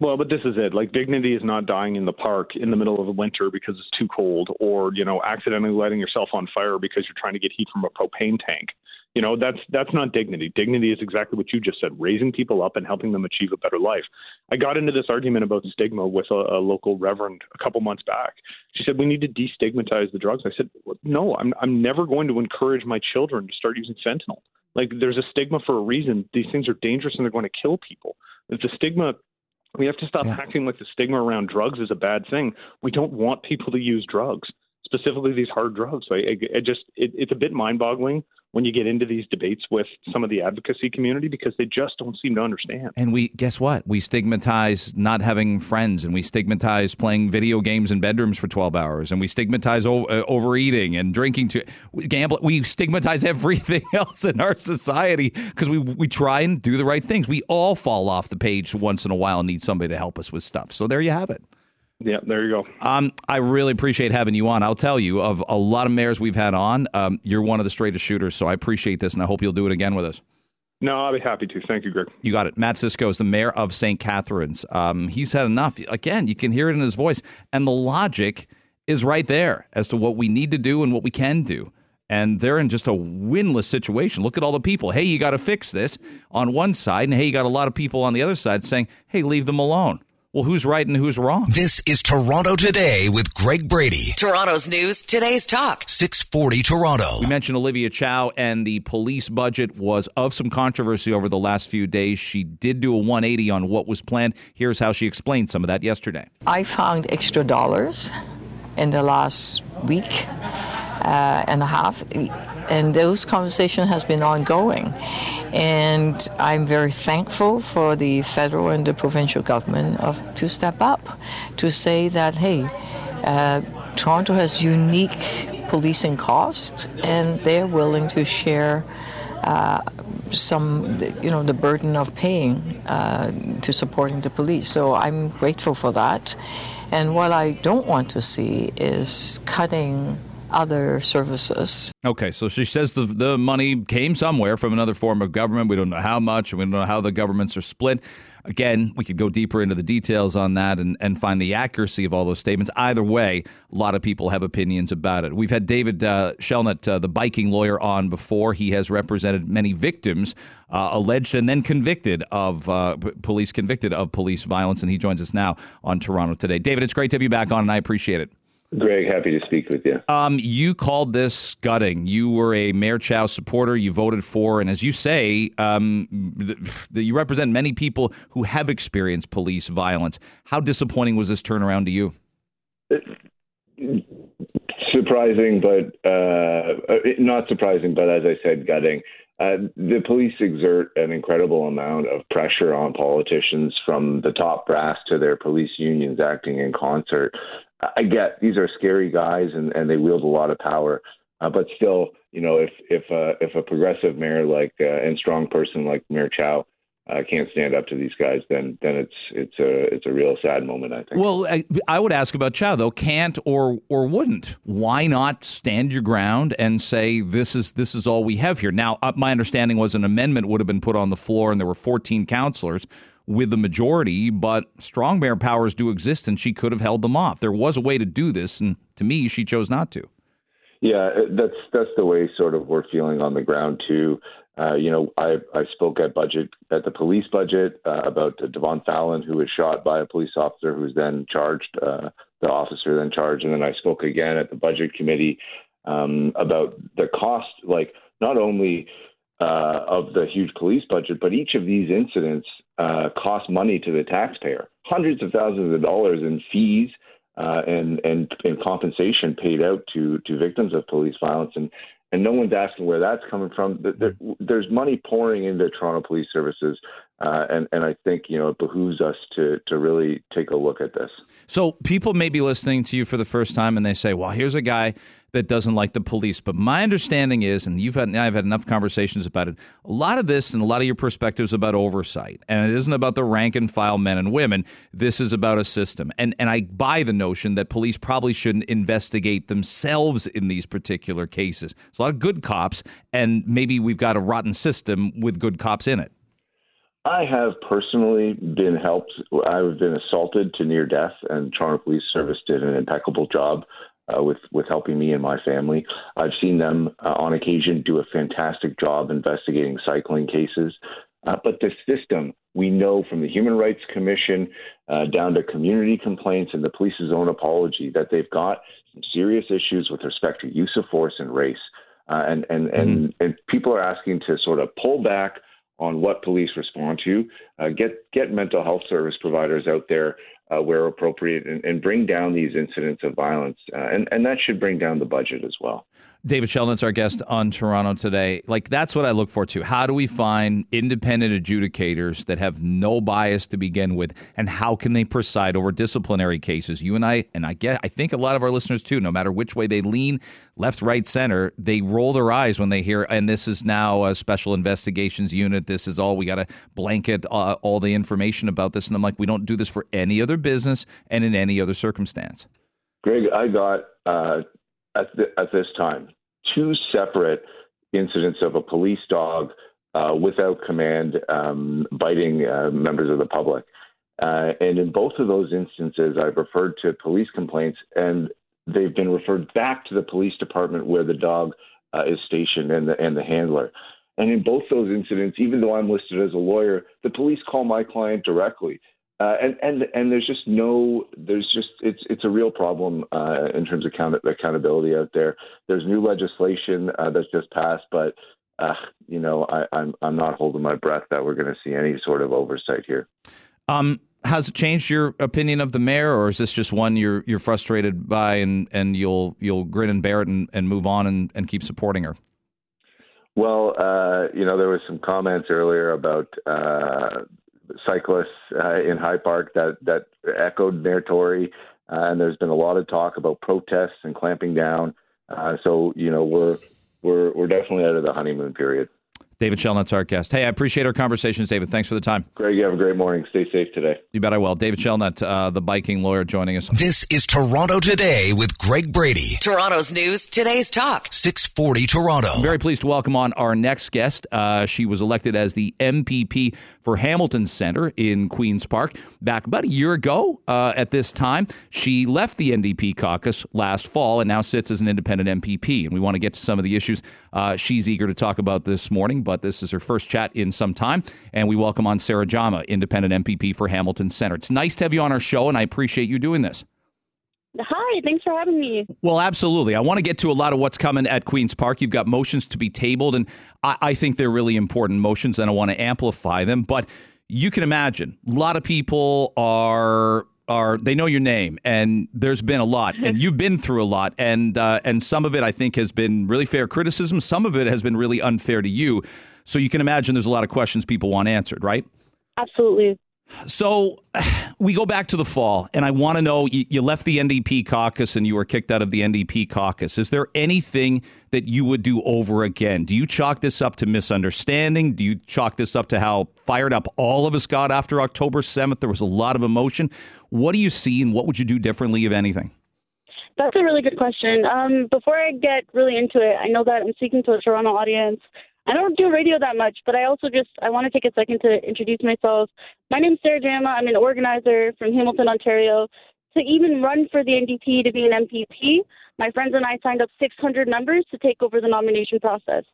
Well, but this is it. Like dignity is not dying in the park in the middle of the winter because it's too cold, or you know, accidentally lighting yourself on fire because you're trying to get heat from a propane tank. You know, that's that's not dignity. Dignity is exactly what you just said: raising people up and helping them achieve a better life. I got into this argument about stigma with a, a local reverend a couple months back. She said we need to destigmatize the drugs. I said, no, I'm I'm never going to encourage my children to start using fentanyl. Like there's a stigma for a reason. These things are dangerous and they're going to kill people. If the stigma we have to stop yeah. acting like the stigma around drugs is a bad thing. We don't want people to use drugs, specifically these hard drugs. I, I, I just it, it's a bit mind-boggling when you get into these debates with some of the advocacy community because they just don't seem to understand. And we guess what? We stigmatize not having friends and we stigmatize playing video games in bedrooms for 12 hours and we stigmatize o- uh, overeating and drinking to gamble. We stigmatize everything else in our society because we we try and do the right things. We all fall off the page once in a while and need somebody to help us with stuff. So there you have it. Yeah, there you go. Um, I really appreciate having you on. I'll tell you, of a lot of mayors we've had on, um, you're one of the straightest shooters. So I appreciate this, and I hope you'll do it again with us. No, I'll be happy to. Thank you, Greg. You got it. Matt Siscoe is the mayor of St. Catharines. Um, he's had enough. Again, you can hear it in his voice, and the logic is right there as to what we need to do and what we can do. and they're in just a winless situation. Look at all the people. Hey, you got to fix this on one side, and hey, you got a lot of people on the other side saying, hey, leave them alone. Well, who's right and who's wrong? This is Toronto Today with Greg Brady. Toronto's news, today's talk. 640 Toronto. We mentioned Olivia Chow, and the police budget was of some controversy over the last few days. She did do a 180 on what was planned. Here's how she explained some of that yesterday. I found extra dollars in the last week uh, and a half, and those conversation has been ongoing. And I'm very thankful for the federal and the provincial government of to step up to say that hey, uh, Toronto has unique policing costs, and they're willing to share. Uh, some, you know, the burden of paying uh, to supporting the police. So I'm grateful for that. And what I don't want to see is cutting other services. Okay, so she says the the money came somewhere from another form of government. We don't know how much, and we don't know how the governments are split. Again, we could go deeper into the details on that and, and find the accuracy of all those statements. Either way, a lot of people have opinions about it. We've had David uh, Shellnutt, uh, the biking lawyer, on before. He has represented many victims, uh, alleged and then convicted of uh, p- police convicted of police violence, and he joins us now on Toronto today. David, it's great to have you back on, and I appreciate it. Greg, happy to speak with you. Um, you called this gutting. You were a Mayor Chow supporter. You voted for, and as you say, um, th- th- you represent many people who have experienced police violence. How disappointing was this turnaround to you? Surprising, but uh, not surprising, but as I said, gutting. Uh, the police exert an incredible amount of pressure on politicians from the top brass to their police unions acting in concert. I get these are scary guys and, and they wield a lot of power, uh, but still, you know, if if uh, if a progressive mayor like uh, and strong person like Mayor Chow uh, can't stand up to these guys, then then it's it's a it's a real sad moment. I think. Well, I, I would ask about Chow though. Can't or or wouldn't? Why not stand your ground and say this is this is all we have here? Now, uh, my understanding was an amendment would have been put on the floor, and there were 14 councilors with the majority, but strong mayor powers do exist, and she could have held them off. There was a way to do this, and to me, she chose not to. Yeah, that's that's the way sort of we're feeling on the ground too. Uh, you know, I I spoke at budget at the police budget uh, about Devon Fallon, who was shot by a police officer, who was then charged. Uh, the officer then charged, and then I spoke again at the budget committee um, about the cost, like not only uh, of the huge police budget, but each of these incidents uh, cost money to the taxpayer, hundreds of thousands of dollars in fees uh, and, and and compensation paid out to to victims of police violence, and and no one's asking where that's coming from. There, there's money pouring into Toronto Police Services, uh, and and I think you know it behooves us to to really take a look at this. So people may be listening to you for the first time, and they say, "Well, here's a guy that doesn't like the police." But my understanding is, and you've had I've had enough conversations about it. A lot of this and a lot of your perspectives about oversight, and it isn't about the rank and file men and women. This is about a system, and and I buy the notion that police probably shouldn't investigate themselves in these particular cases. There's a lot of good cops, and maybe we've got a rotten system with good cops in it. I have personally been helped. I've been assaulted to near death, and Toronto Police Service did an impeccable job uh, with with helping me and my family. I've seen them uh, on occasion do a fantastic job investigating cycling cases. Uh, but the system, we know from the Human Rights Commission uh, down to community complaints and the police's own apology that they've got some serious issues with respect to use of force and race. Uh, and and, mm-hmm. and and people are asking to sort of pull back on what police respond to, uh, get get mental health service providers out there uh, where appropriate, and, and, bring down these incidents of violence, uh, and and that should bring down the budget as well. David Shellnutt's our guest on Toronto today. Like that's what I look for too. How do we find independent adjudicators that have no bias to begin with, and how can they preside over disciplinary cases? You and I, and I get, I think a lot of our listeners too. No matter which way they lean, left, right, center, they roll their eyes when they hear, and this is now a special investigations unit. This is all we got to blanket uh, all the information about this, and I'm like, we don't do this for any other business and in any other circumstance. Greg, I got uh, at, the, at this time two separate incidents of a police dog uh, without command um, biting uh, members of the public. Uh, and in both of those instances, I've referred to police complaints, and they've been referred back to the police department where the dog uh, is stationed and the and the handler. And in both those incidents, even though I'm listed as a lawyer, the police call my client directly. Uh, and and and there's just no there's just it's it's a real problem uh, in terms of account- accountability out there. There's new legislation uh, that's just passed, but uh, you know I, I'm I'm not holding my breath that we're going to see any sort of oversight here. Um, has it changed your opinion of the mayor, or is this just one you're you're frustrated by, and, and you'll you'll grin and bear it and, and move on and, and keep supporting her? Well, uh, you know, there was some comments earlier about uh, cyclists uh, in High Park that that echoed Mayor Tory, uh, and there's been a lot of talk about protests and clamping down. Uh, so, you know, we're we're we're definitely out of the honeymoon period. David Shellnutt's our guest. Hey, I appreciate our conversations, David. Thanks for the time. Greg, you have a great morning. Stay safe today. You bet I will. David Shellnutt, uh, the biking lawyer, joining us. This is Toronto Today with Greg Brady. Toronto's news, today's talk. 640 Toronto. I'm very pleased to welcome on our next guest. Uh, she was elected as the MPP for Hamilton Centre in Queen's Park back about a year ago uh, at this time. She left the NDP caucus last fall and now sits as an independent MPP. And we want to get to some of the issues uh, she's eager to talk about this morning, but this is her first chat in some time. And we welcome on Sarah Jama, independent MPP for Hamilton Centre. It's nice to have you on our show, and I appreciate you doing this. Hi, thanks for having me. Well, absolutely. I want to get to a lot of what's coming at Queen's Park. You've got motions to be tabled, and I, I think they're really important motions, and I want to amplify them. But you can imagine a lot of people are are they know your name and there's been a lot and you've been through a lot and uh, and some of it I think has been really fair criticism some of it has been really unfair to you so you can imagine there's a lot of questions people want answered right Absolutely. so we go back to the fall, and I want to know you, you left the NDP caucus and you were kicked out of the NDP caucus. Is there anything that you would do over again? Do you chalk this up to misunderstanding? Do you chalk this up to how fired up all of us got after October 7th? There was a lot of emotion. What do you see, and what would you do differently, if anything? That's a really good question. Um, before I get really into it, I know that I'm speaking to a Toronto audience. I don't do radio that much, but I also just I want to take a second to introduce myself. My name's Sarah Jama. I'm an organizer from Hamilton, Ontario. To even run for the NDP to be an MPP, my friends and I signed up 600 members to take over the nomination process.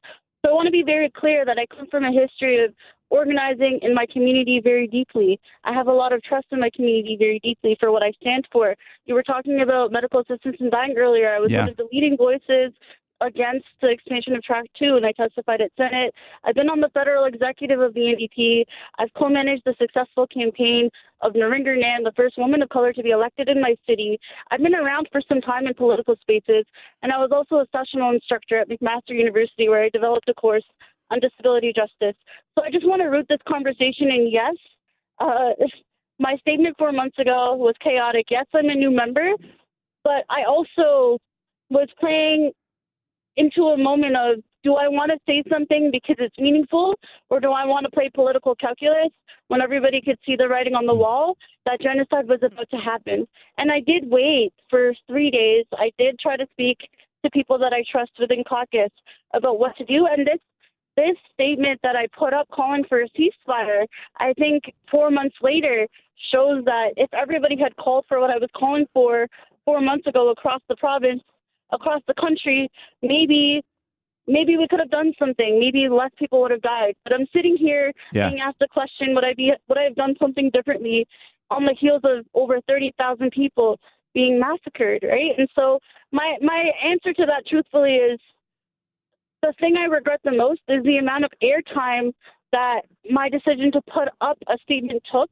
So I want to be very clear that I come from a history of organizing in my community very deeply. I have a lot of trust in my community very deeply for what I stand for. You were talking about medical assistance in dying earlier. I was Yeah. one of the leading voices against the expansion of Track 2, and I testified at Senate. I've been on the federal executive of the NDP. I've co-managed the successful campaign of Nrinder Nann, the first woman of color to be elected in my city. I've been around for some time in political spaces, and I was also a sessional instructor at McMaster University, where I developed a course on disability justice. So I just want to root this conversation in yes. Uh, my statement four months ago was chaotic. Yes, I'm a new member, but I also was playing into a moment of do I want to say something because it's meaningful, or do I want to play political calculus when everybody could see the writing on the wall that genocide was about to happen? And I did wait for three days. I did try to speak to people that I trust within caucus about what to do, and this this statement that I put up calling for a ceasefire, I think four months later shows that if everybody had called for what I was calling for four months ago across the province, across the country, maybe maybe we could have done something. Maybe less people would have died. But I'm sitting here Yeah. being asked the question, would I be would I have done something differently on the heels of over thirty thousand people being massacred, right? And so my my answer to that truthfully is the thing I regret the most is the amount of airtime that my decision to put up a statement took.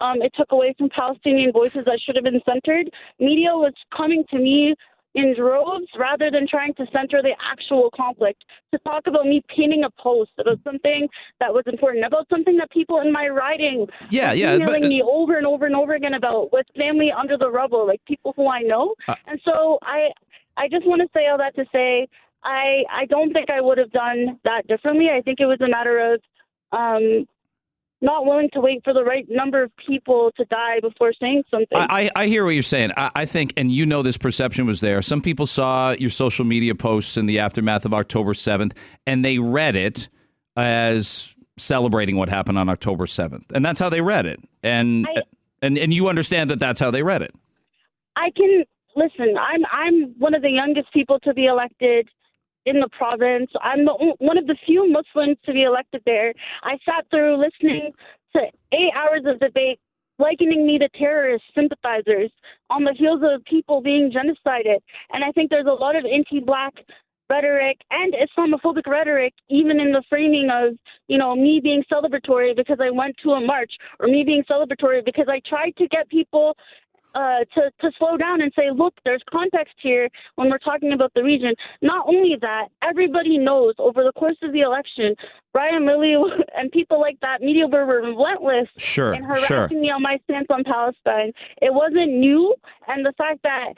Um, it took away from Palestinian voices that should have been centered. Media was coming to me in droves rather than trying to center the actual conflict. To talk about me pinning a post about something that was important, about something that people in my writing Yeah, were yeah, but- me over and over and over again about with family under the rubble, like people who I know. Uh, and so I I just want to say all that to say I I don't think I would have done that differently. I think it was a matter of um, not willing to wait for the right number of people to die before saying something. I, I I hear what you're saying. I, I think, and you know, this perception was there. Some people saw your social media posts in the aftermath of October 7th, and they read it as celebrating what happened on October 7th, and that's how they read it. And and and you understand that that's how they read it. I can listen. I'm I'm one of the youngest people to be elected in the province. I'm the one of the few Muslims to be elected there. I sat through listening to eight hours of debate, likening me to terrorist sympathizers on the heels of people being genocided. And I think there's a lot of anti-black rhetoric and Islamophobic rhetoric, even in the framing of, you know, me being celebratory because I went to a march, or me being celebratory because I tried to get people uh, to, to slow down and say, look, there's context here when we're talking about the region. Not only that, everybody knows over the course of the election, Brian Lilley and people like that, media were relentless Sure, in harassing sure. me on my stance on Palestine. It wasn't new, and the fact that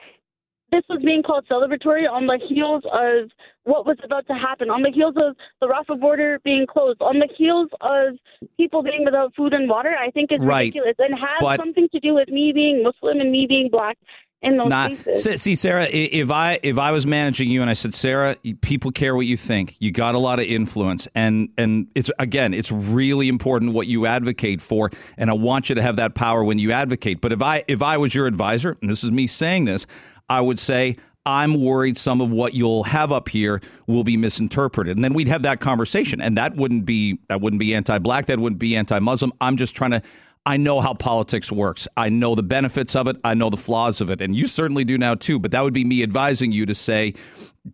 this was being called celebratory on the heels of what was about to happen, on the heels of the Rafah border being closed, on the heels of people being without food and water, I think is Right. ridiculous and has But- something to do with me being Muslim and me being black in those see, see, Sarah, if I if I was managing you and I said, Sarah, people care what you think. You got a lot of influence, and and it's again, it's really important what you advocate for, and I want you to have that power when you advocate. But if I if I was your advisor, and this is me saying this, I would say. I'm worried some of what you'll have up here will be misinterpreted, and then we'd have that conversation, and that wouldn't be that wouldn't be anti-black, that wouldn't be anti-Muslim. I'm just trying to I know how politics works. I know the benefits of it. I know the flaws of it, and you certainly do now too. But that would be me advising you to say,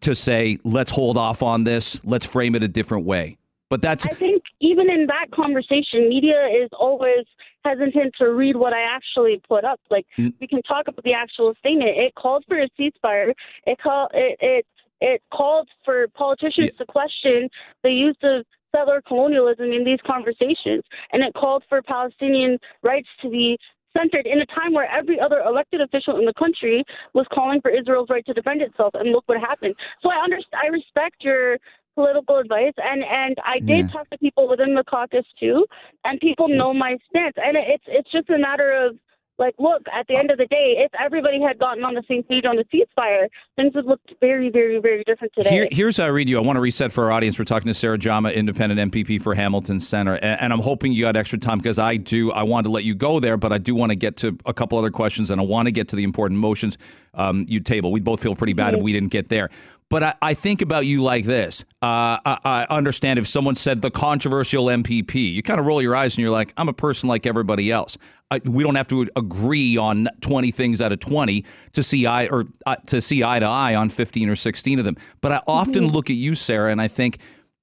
to say, let's hold off on this. Let's frame it a different way. But that's I think even in that conversation, media is always hesitant to read what I actually put up. Like Mm. we can talk about the actual statement. It called for a ceasefire. It called it it it called for politicians to question the use of settler colonialism in these conversations, and it called for Palestinian rights to be centered in a time where every other elected official in the country was calling for Israel's right to defend itself, and look what happened. So I understand. I respect your political advice, and and I did Yeah. talk to people within the caucus too, and people know my stance, and it's it's just a matter of like, look, at the end of the day, if everybody had gotten on the same page on the ceasefire, things would look very, very, very different today. Here, here's how I read you. I want to reset for our audience. We're talking to Sarah Jama, independent MPP for Hamilton Center, and, and I'm hoping you got extra time because I do. I want to let you go there, but I do want to get to a couple other questions, and I want to get to the important motions um, you table. We both feel pretty bad if we didn't get there. But I, I think about you like this. Uh, I, I understand if someone said the controversial MPP, you kind of roll your eyes and you're like, I'm a person like everybody else. I, we don't have to agree on 20 things out of 20 to see eye or uh, to see eye to eye on 15 or 16 of them. But I often look at you, Sarah, and I think,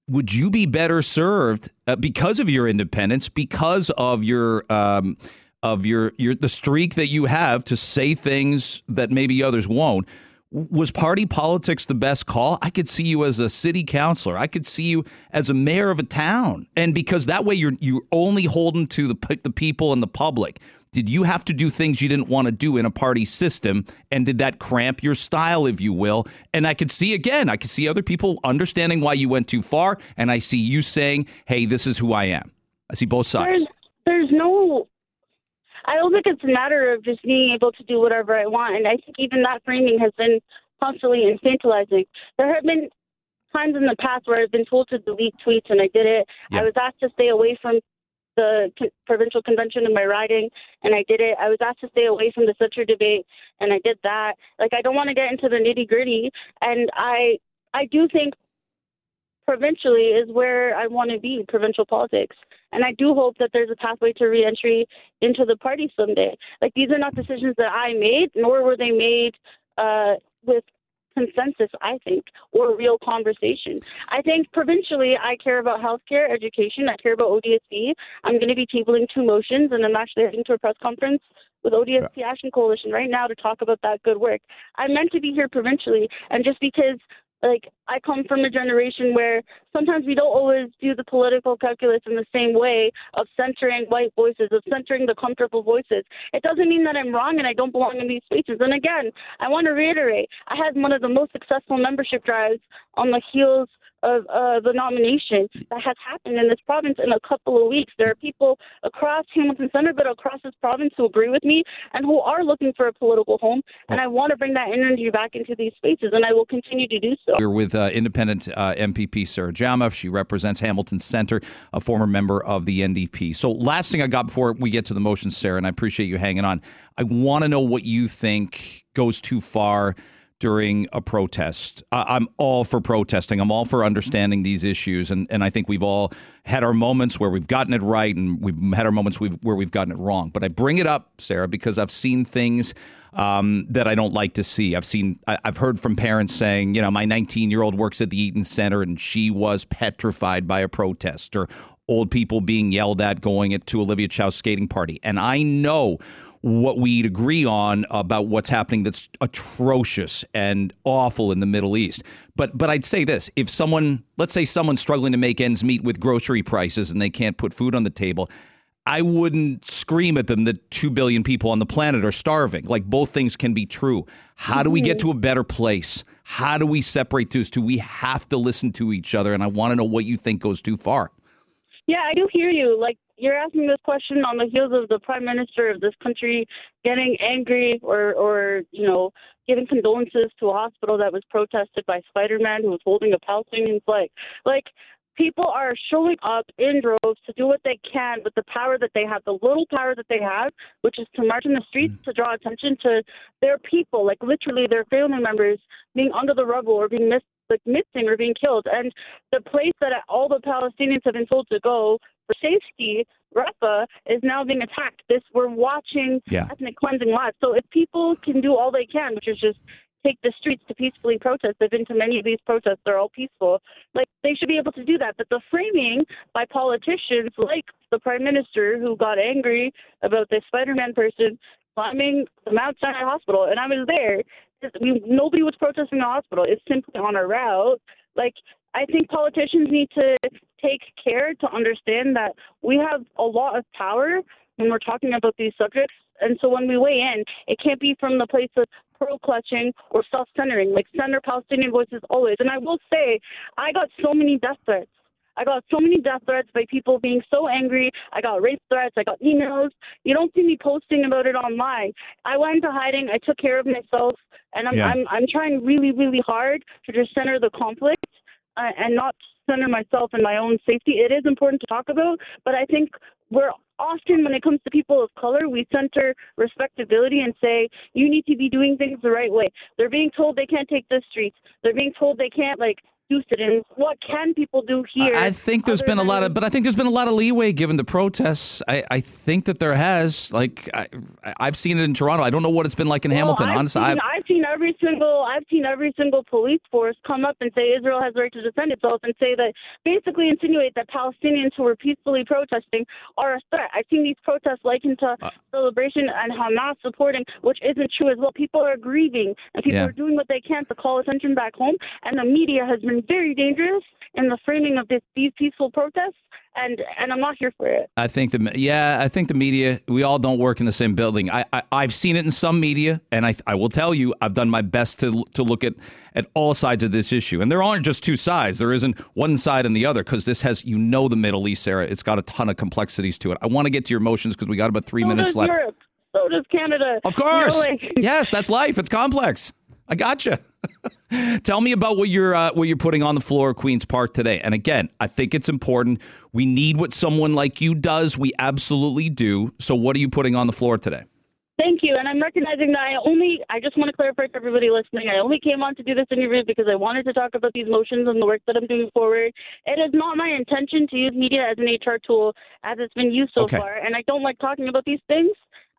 would you be better served uh, because of your independence, because of your um, of your your the streak that you have to say things that maybe others won't? Was party politics the best call? I could see you as a city councilor. I could see you as a mayor of a town, and because that way you're you're only holding to the the people and the public. Did you have to do things you didn't want to do in a party system, and did that cramp your style, if you will? And I could see again, I could see other people understanding why you went too far, and I see you saying, "Hey, this is who I am." I see both sides. There's, there's no. I don't think it's a matter of just being able to do whatever I want, and I think even that framing has been constantly infantilizing. There have been times in the past where I've been told to delete tweets, and I did it. Yeah. I was asked to stay away from the provincial convention in my riding, and I did it. I was asked to stay away from the censure debate, and I did that. Like I don't want to get into the nitty gritty, and I I do think provincially is where I want to be, provincial politics. And I do hope that there's a pathway to reentry into the party someday. Like these are not decisions that I made, nor were they made uh, with consensus, I think, or real conversation. I think provincially, I care about healthcare, education. I care about ODSP. I'm going to be tabling two motions, and I'm actually heading to a press conference with ODSP Action Coalition right now to talk about that good work. I'm meant to be here provincially, and just because like I come from a generation where sometimes we don't always do the political calculus in the same way of centering white voices, of centering the comfortable voices. It doesn't mean that I'm wrong and I don't belong in these spaces. And again, I want to reiterate, I had one of the most successful membership drives on the heels of uh, the nomination that has happened in this province in a couple of weeks. There are people across Hamilton Center, but across this province who agree with me and who are looking for a political home. And I want to bring that energy back into these spaces, and I will continue to do so. We're with uh, independent uh, MPP Sarah Jama. She represents Hamilton Center, a former member of the NDP. So, last thing I got before we get to the motion, Sarah, and I appreciate you hanging on. I want to know what you think goes too far during a protest. I- I'm all for protesting. I'm all for understanding these issues, and and I think we've all had our moments where we've gotten it right, and we've had our moments we've, where we've gotten it wrong. But I bring it up, Sarah, because I've seen things um, that I don't like to see. I've seen, I- I've heard from parents saying, you know, my 19 year old works at the Eaton Center, and she was petrified by a protest, or old people being yelled at going at, to Olivia Chow's skating party, and I know what we'd agree on about what's happening that's atrocious and awful in the Middle East. But but I'd say this, if someone let's say someone's struggling to make ends meet with grocery prices and they can't put food on the table, I wouldn't scream at them that 2 billion people on the planet are starving. Like both things can be true. How do we get mm-hmm. to a better place? How do we separate those two? We have to listen to each other and I want to know what you think goes too far. Yeah, I do hear you. Like you're asking this question on the heels of the prime minister of this country getting angry or or you know giving condolences to a hospital that was protested by Spider-Man who was holding a Palestinian flag. Like people are showing up in droves to do what they can with the power that they have, the little power that they have, which is to march in the streets mm. to draw attention to their people, like literally their family members being under the rubble or being missed like missing or being killed. And the place that all the Palestinians have been told to go safety, Rafah, is now being attacked. This we're watching Yeah. ethnic cleansing live. So if people can do all they can, which is just take the streets to peacefully protest. I've been to many of these protests; they're all peaceful. Like they should be able to do that. But the framing by politicians, like the prime minister, who got angry about the Spider-Man person climbing the Mount Sinai Hospital, and I was there. We, nobody was protesting the hospital. It's simply on a route. Like I think politicians need to take care to understand that we have a lot of power when we're talking about these subjects. And so when we weigh in, it can't be from the place of pearl clutching or self centering, like center Palestinian voices always. And I will say, I got so many death threats. I got so many death threats by people being so angry. I got rape threats. I got emails. You don't see me posting about it online. I went into hiding. I took care of myself, and I'm Yeah. I'm I'm trying really really hard to just center the conflict uh, and not center myself and my own safety. It is important to talk about, but I think we're often when it comes to people of color, we center respectability and say you need to be doing things the right way. They're being told they can't take the streets. They're being told they can't like do. What can people do here? I think there's been a lot of, but I think there's been a lot of leeway given the protests. I, I think that there has. Like I, I've seen it in Toronto. I don't know what it's been like in Hamilton. I've Honestly, seen, I, I've seen every single I've seen every single police force come up and say Israel has the right to defend itself and say that basically insinuate that Palestinians who were peacefully protesting are a threat. I've seen these protests likened to Uh. celebration and Hamas supporting, which isn't true as well. People are grieving and people Yeah. are doing what they can to call attention back home. And the media has been very dangerous in the framing of this, these peaceful protests. And and I'm not here for it. I think the yeah, I think the media. We all don't work in the same building. I, I I've seen it in some media, and I I will tell you, I've done my best to to look at at all sides of this issue. And there aren't just two sides. There isn't one side and the other because this has you know the Middle East, Sarah. It's got a ton of complexities to it. I want to get to your emotions because we got about three So minutes left. Europe. So does Canada. Of course. You know, like- yes, that's life. It's complex. I gotcha. Tell me about what you're uh, what you're putting on the floor of Queens Park today. And again, I think it's important. We need what someone like you does. We absolutely do. So, what are you putting on the floor today? Thank you. And I'm recognizing that I only, I just want to clarify for everybody listening, I only came on to do this interview because I wanted to talk about these motions and the work that I'm doing forward. It is not my intention to use media as an HR tool as it's been used so Okay. far. And I don't like talking about these things.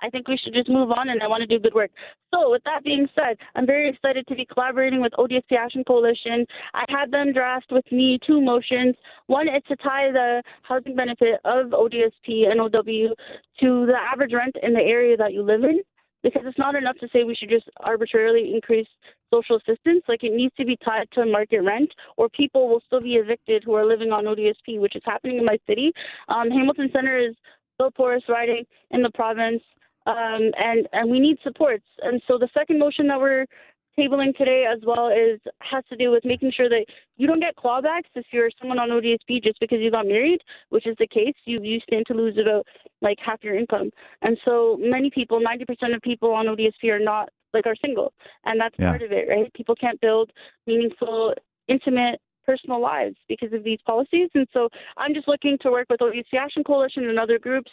I think we should just move on and I want to do good work. So, with that being said, I'm very excited to be collaborating with ODSP Action Coalition. I had them draft with me two motions. One is to tie the housing benefit of ODSP and OW to the average rent in the area that you live in because it's not enough to say we should just arbitrarily increase social assistance. Like it needs to be tied to market rent, or people will still be evicted who are living on ODSP, which is happening in my city. Um, Hamilton Center is the poorest riding in the province, um, and and we need supports. And so the second motion that we're tabling today as well is has to do with making sure that you don't get clawbacks if you're someone on ODSP just because you got married, which is the case. You you stand to lose about like half your income. And so many people, 90% of people on ODSP are not like are single, and that's Yeah. part of it, right? People can't build meaningful, intimate personal lives because of these policies. And so I'm just looking to work with ODSP Action Coalition and other groups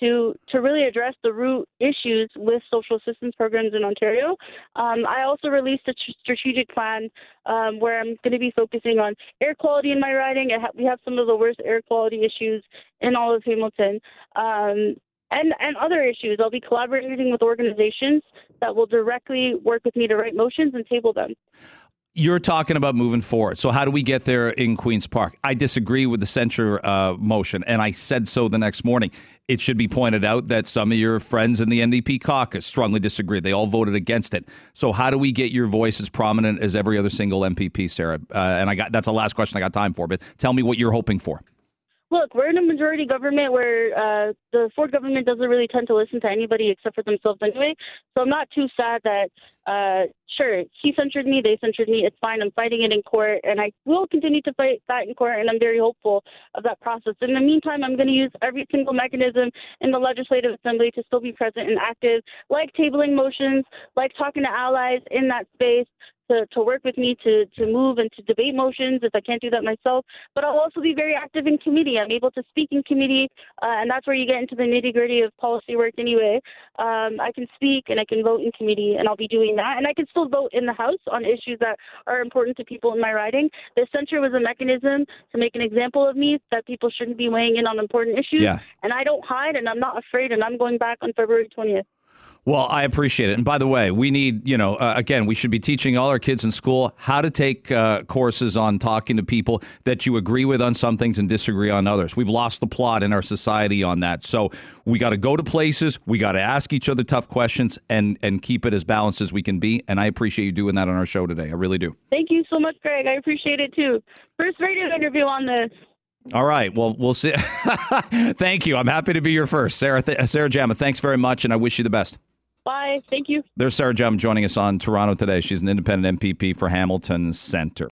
to to really address the root issues with social assistance programs in Ontario. Um, I also released a tr- strategic plan um, where I'm going to be focusing on air quality in my riding. Ha- we have some of the worst air quality issues in all of Hamilton. Um, and, and other issues. I'll be collaborating with organizations that will directly work with me to write motions and table them. You're talking about moving forward. So, how do we get there in Queen's Park? I disagree with the censure uh, motion, and I said so the next morning. It should be pointed out that some of your friends in the NDP caucus strongly disagree. They all voted against it. So, how do we get your voice as prominent as every other single MPP, Sarah? Uh, and I got that's the last question I got time for. But tell me what you're hoping for. Look, we're in a majority government where uh, the Ford government doesn't really tend to listen to anybody except for themselves anyway. So I'm not too sad that, uh, sure, he censured me, they censured me. It's fine. I'm fighting it in court, and I will continue to fight that in court, and I'm very hopeful of that process. In the meantime, I'm going to use every single mechanism in the Legislative Assembly to still be present and active, like tabling motions, like talking to allies in that space, to, to work with me to, to move and to debate motions if I can't do that myself. But I'll also be very active in committee. I'm able to speak in committee, uh, and that's where you get into the nitty gritty of policy work anyway. Um, I can speak and I can vote in committee, and I'll be doing that. And I can still vote in the House on issues that are important to people in my riding. The censure was a mechanism to make an example of me that people shouldn't be weighing in on important issues. Yeah. And I don't hide, and I'm not afraid, and I'm going back on February 20th. Well, I appreciate it. And by the way, we need, you know, uh, again, we should be teaching all our kids in school how to take uh, courses on talking to people that you agree with on some things and disagree on others. We've lost the plot in our society on that. So we got to go to places, we got to ask each other tough questions and and keep it as balanced as we can be. And I appreciate you doing that on our show today. I really do. Thank you so much, Greg. I appreciate it too. First radio interview on this. All right. Well, we'll see. Thank you. I'm happy to be your first, Sarah. Th- Sarah Jama. Thanks very much, and I wish you the best. Bye. Thank you. There's Sarah Jama joining us on Toronto today. She's an independent MPP for Hamilton Center.